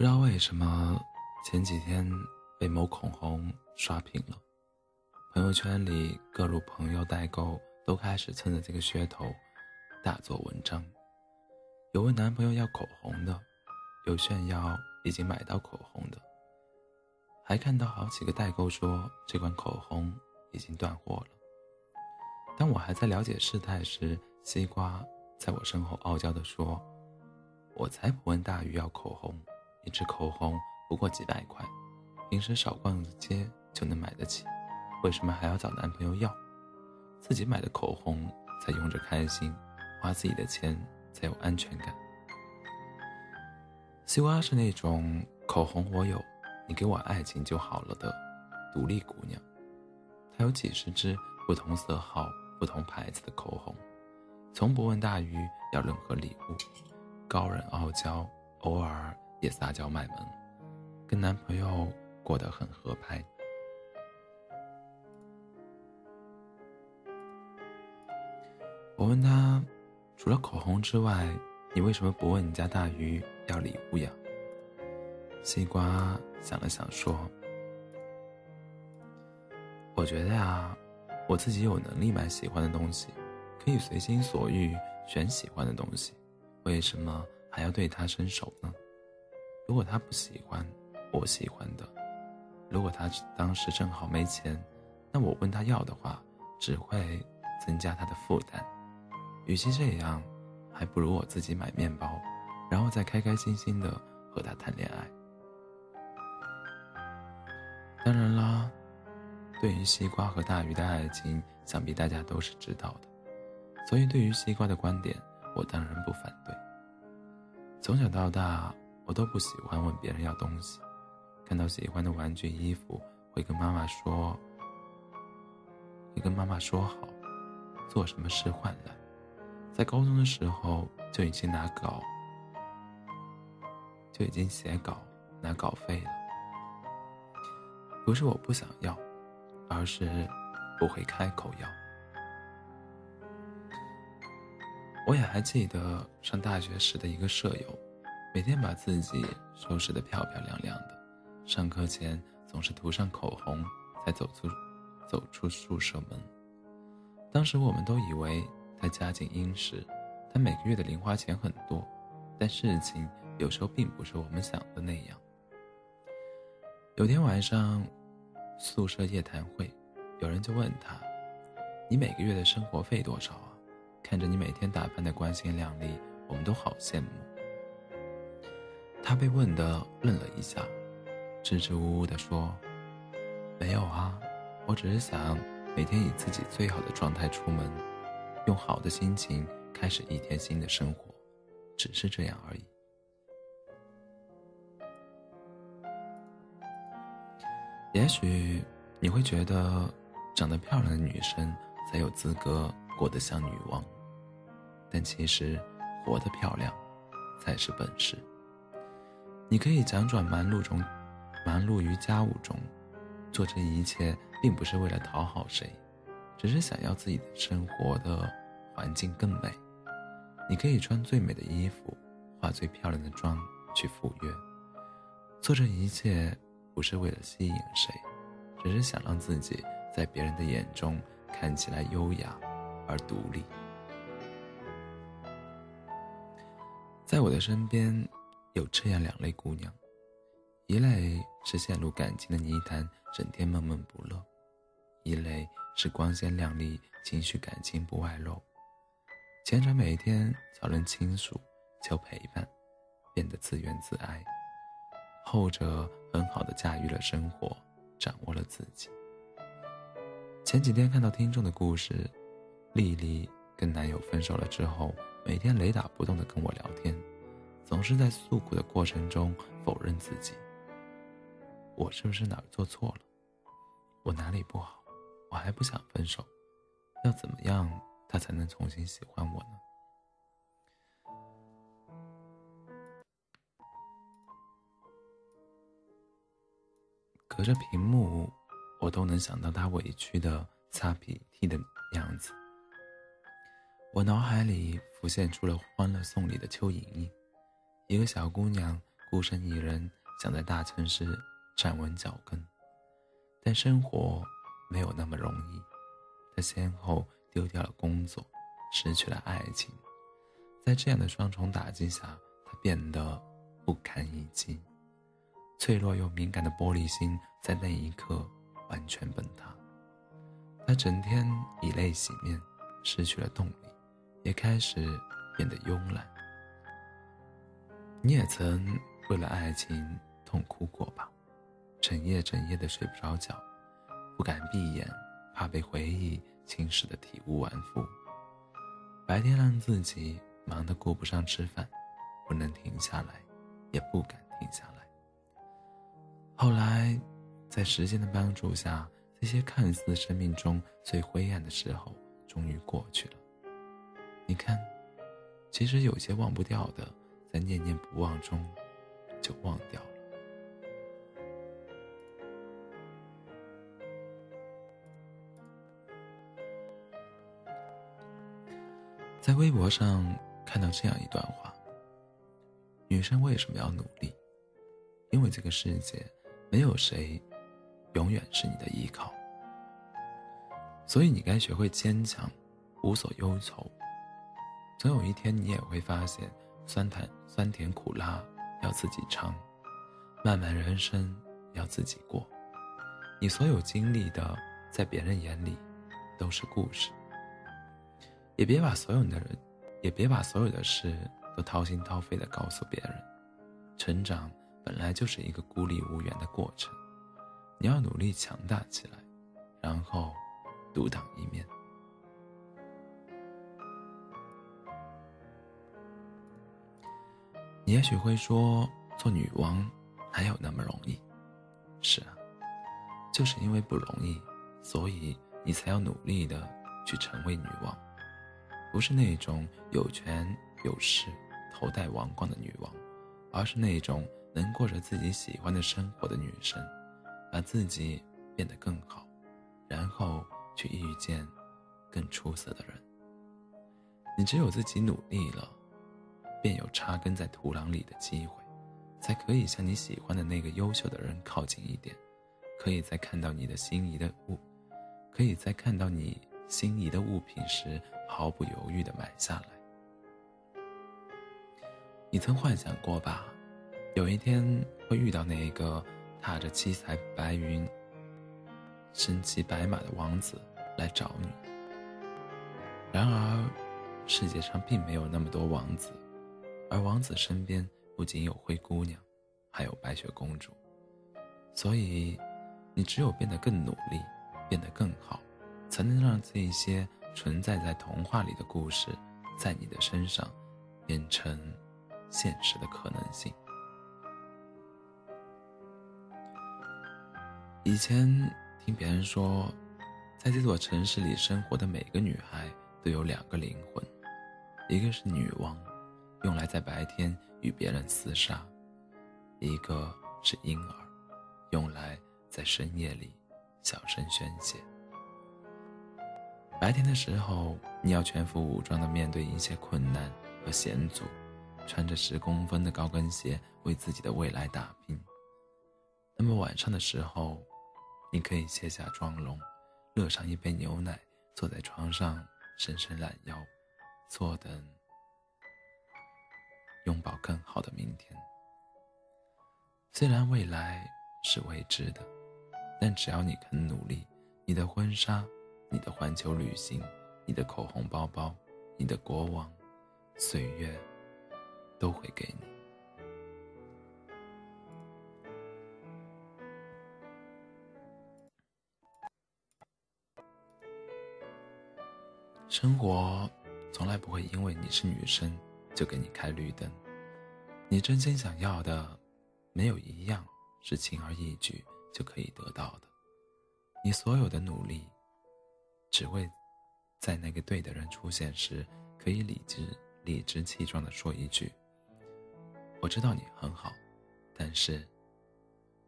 不知道为什么前几天被某口红刷屏了，朋友圈里各路朋友代购都开始蹭着这个噱头大做文章，有问男朋友要口红的，有炫耀已经买到口红的，还看到好几个代购说这款口红已经断货了。当我还在了解事态时，西瓜在我身后傲娇地说：“我才不问大鱼要口红，一支口红不过几百块，平时少逛街就能买得起，为什么还要找男朋友要？自己买的口红才用着开心，花自己的钱才有安全感。”西瓜是那种口红我有，你给我爱情就好了的独立姑娘，她有几十支不同色号。不同牌子的口红，从不问大鱼要任何礼物，高冷傲娇，偶尔也撒娇卖萌，跟男朋友过得很合拍。我问他，除了口红之外，你为什么不问你家大鱼要礼物呀？西瓜想了想说：“我觉得呀。”我自己有能力买喜欢的东西，可以随心所欲选喜欢的东西，为什么还要对他伸手呢？如果他不喜欢我喜欢的，如果他当时正好没钱，那我问他要的话，只会增加他的负担。与其这样，还不如我自己买面包，然后再开开心心的和他谈恋爱。当然啦。对于西瓜和大鱼的爱情，想必大家都是知道的，所以对于西瓜的观点，我当然不反对。从小到大，我都不喜欢问别人要东西，看到喜欢的玩具、衣服，会跟妈妈说，会跟妈妈说好，做什么事换来。在高中的时候就已经拿稿，就已经写稿拿稿费了。不是我不想要。而是不会开口要。我也还记得上大学时的一个舍友，每天把自己收拾得漂漂亮亮的，上课前总是涂上口红才走出走出宿舍门。当时我们都以为他家境殷实，他每个月的零花钱很多，但事情有时候并不是我们想的那样。有天晚上。宿舍夜谈会，有人就问他：“你每个月的生活费多少啊？”看着你每天打扮的光鲜亮丽，我们都好羡慕。他被问的愣了一下，支支吾吾地说：“没有啊，我只是想每天以自己最好的状态出门，用好的心情开始一天新的生活，只是这样而已。”也许你会觉得，长得漂亮的女生才有资格过得像女王，但其实，活得漂亮，才是本事。你可以辗转忙碌中，忙碌于家务中，做这一切并不是为了讨好谁，只是想要自己的生活的环境更美。你可以穿最美的衣服，化最漂亮的妆去赴约，做这一切。不是为了吸引谁，只是想让自己在别人的眼中看起来优雅而独立。在我的身边，有这样两类姑娘：一类是陷入感情的泥潭，整天闷闷不乐；一类是光鲜亮丽，情绪感情不外露。前者每天找人倾诉，求陪伴，变得自怨自艾。后者很好的驾驭了生活，掌握了自己。前几天看到听众的故事，丽丽跟男友分手了之后，每天雷打不动的跟我聊天，总是在诉苦的过程中否认自己。我是不是哪儿做错了？我哪里不好？我还不想分手，要怎么样他才能重新喜欢我呢？隔着屏幕，我都能想到他委屈的擦鼻涕的样子。我脑海里浮现出了《欢乐颂》里的邱莹莹，一个小姑娘孤身一人想在大城市站稳脚跟，但生活没有那么容易。她先后丢掉了工作，失去了爱情，在这样的双重打击下，他变得不堪一击。脆弱又敏感的玻璃心在那一刻完全崩塌。他整天以泪洗面，失去了动力，也开始变得慵懒。你也曾为了爱情痛哭过吧？整夜整夜的睡不着觉，不敢闭眼，怕被回忆侵蚀的体无完肤。白天让自己忙得顾不上吃饭，不能停下来，也不敢停下来。后来，在时间的帮助下，这些看似生命中最灰暗的时候，终于过去了。你看，其实有些忘不掉的。在念念不忘中，就忘掉了。在微博上看到这样一段话：女生为什么要努力？因为这个世界没有谁永远是你的依靠，所以你该学会坚强，无所忧愁。总有一天，你也会发现。酸甜酸甜苦辣要自己尝，漫漫人生要自己过。你所有经历的，在别人眼里都是故事。也别把所有的人，也别把所有的事都掏心掏肺的告诉别人。成长本来就是一个孤立无援的过程，你要努力强大起来，然后独当一面。你也许会说，做女王哪有那么容易？是啊，就是因为不容易，所以你才要努力的去成为女王，不是那种有权有势、头戴王冠的女王，而是那种能过着自己喜欢的生活的女生，把自己变得更好，然后去遇见更出色的人。你只有自己努力了。便有扎根在土壤里的机会，才可以向你喜欢的那个优秀的人靠近一点，可以在看到你的心仪的物，可以在看到你心仪的物品时毫不犹豫地买下来。你曾幻想过吧，有一天会遇到那一个踏着七彩白云、身骑白马的王子来找你。然而，世界上并没有那么多王子。而王子身边不仅有灰姑娘，还有白雪公主，所以，你只有变得更努力，变得更好，才能让这些存在在童话里的故事，在你的身上变成现实的可能性。以前听别人说，在这座城市里生活的每个女孩都有两个灵魂，一个是女王。用来在白天与别人厮杀，一个是婴儿，用来在深夜里小声宣泄。白天的时候，你要全副武装的面对一切困难和险阻，穿着十公分的高跟鞋为自己的未来打拼。那么晚上的时候，你可以卸下妆容，热上一杯牛奶，坐在床上伸伸懒腰，坐等。拥抱更好的明天。虽然未来是未知的，但只要你肯努力，你的婚纱、你的环球旅行、你的口红包包、你的国王，岁月都会给你。生活从来不会因为你是女生。就给你开绿灯，你真心想要的，没有一样是轻而易举就可以得到的。你所有的努力，只为在那个对的人出现时，可以理直理直气壮地说一句：“我知道你很好，但是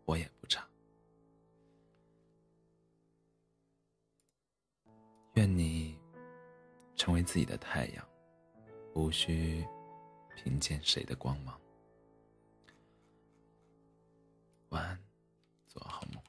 我也不差。”愿你成为自己的太阳。无需凭借谁的光芒。晚安，做好梦。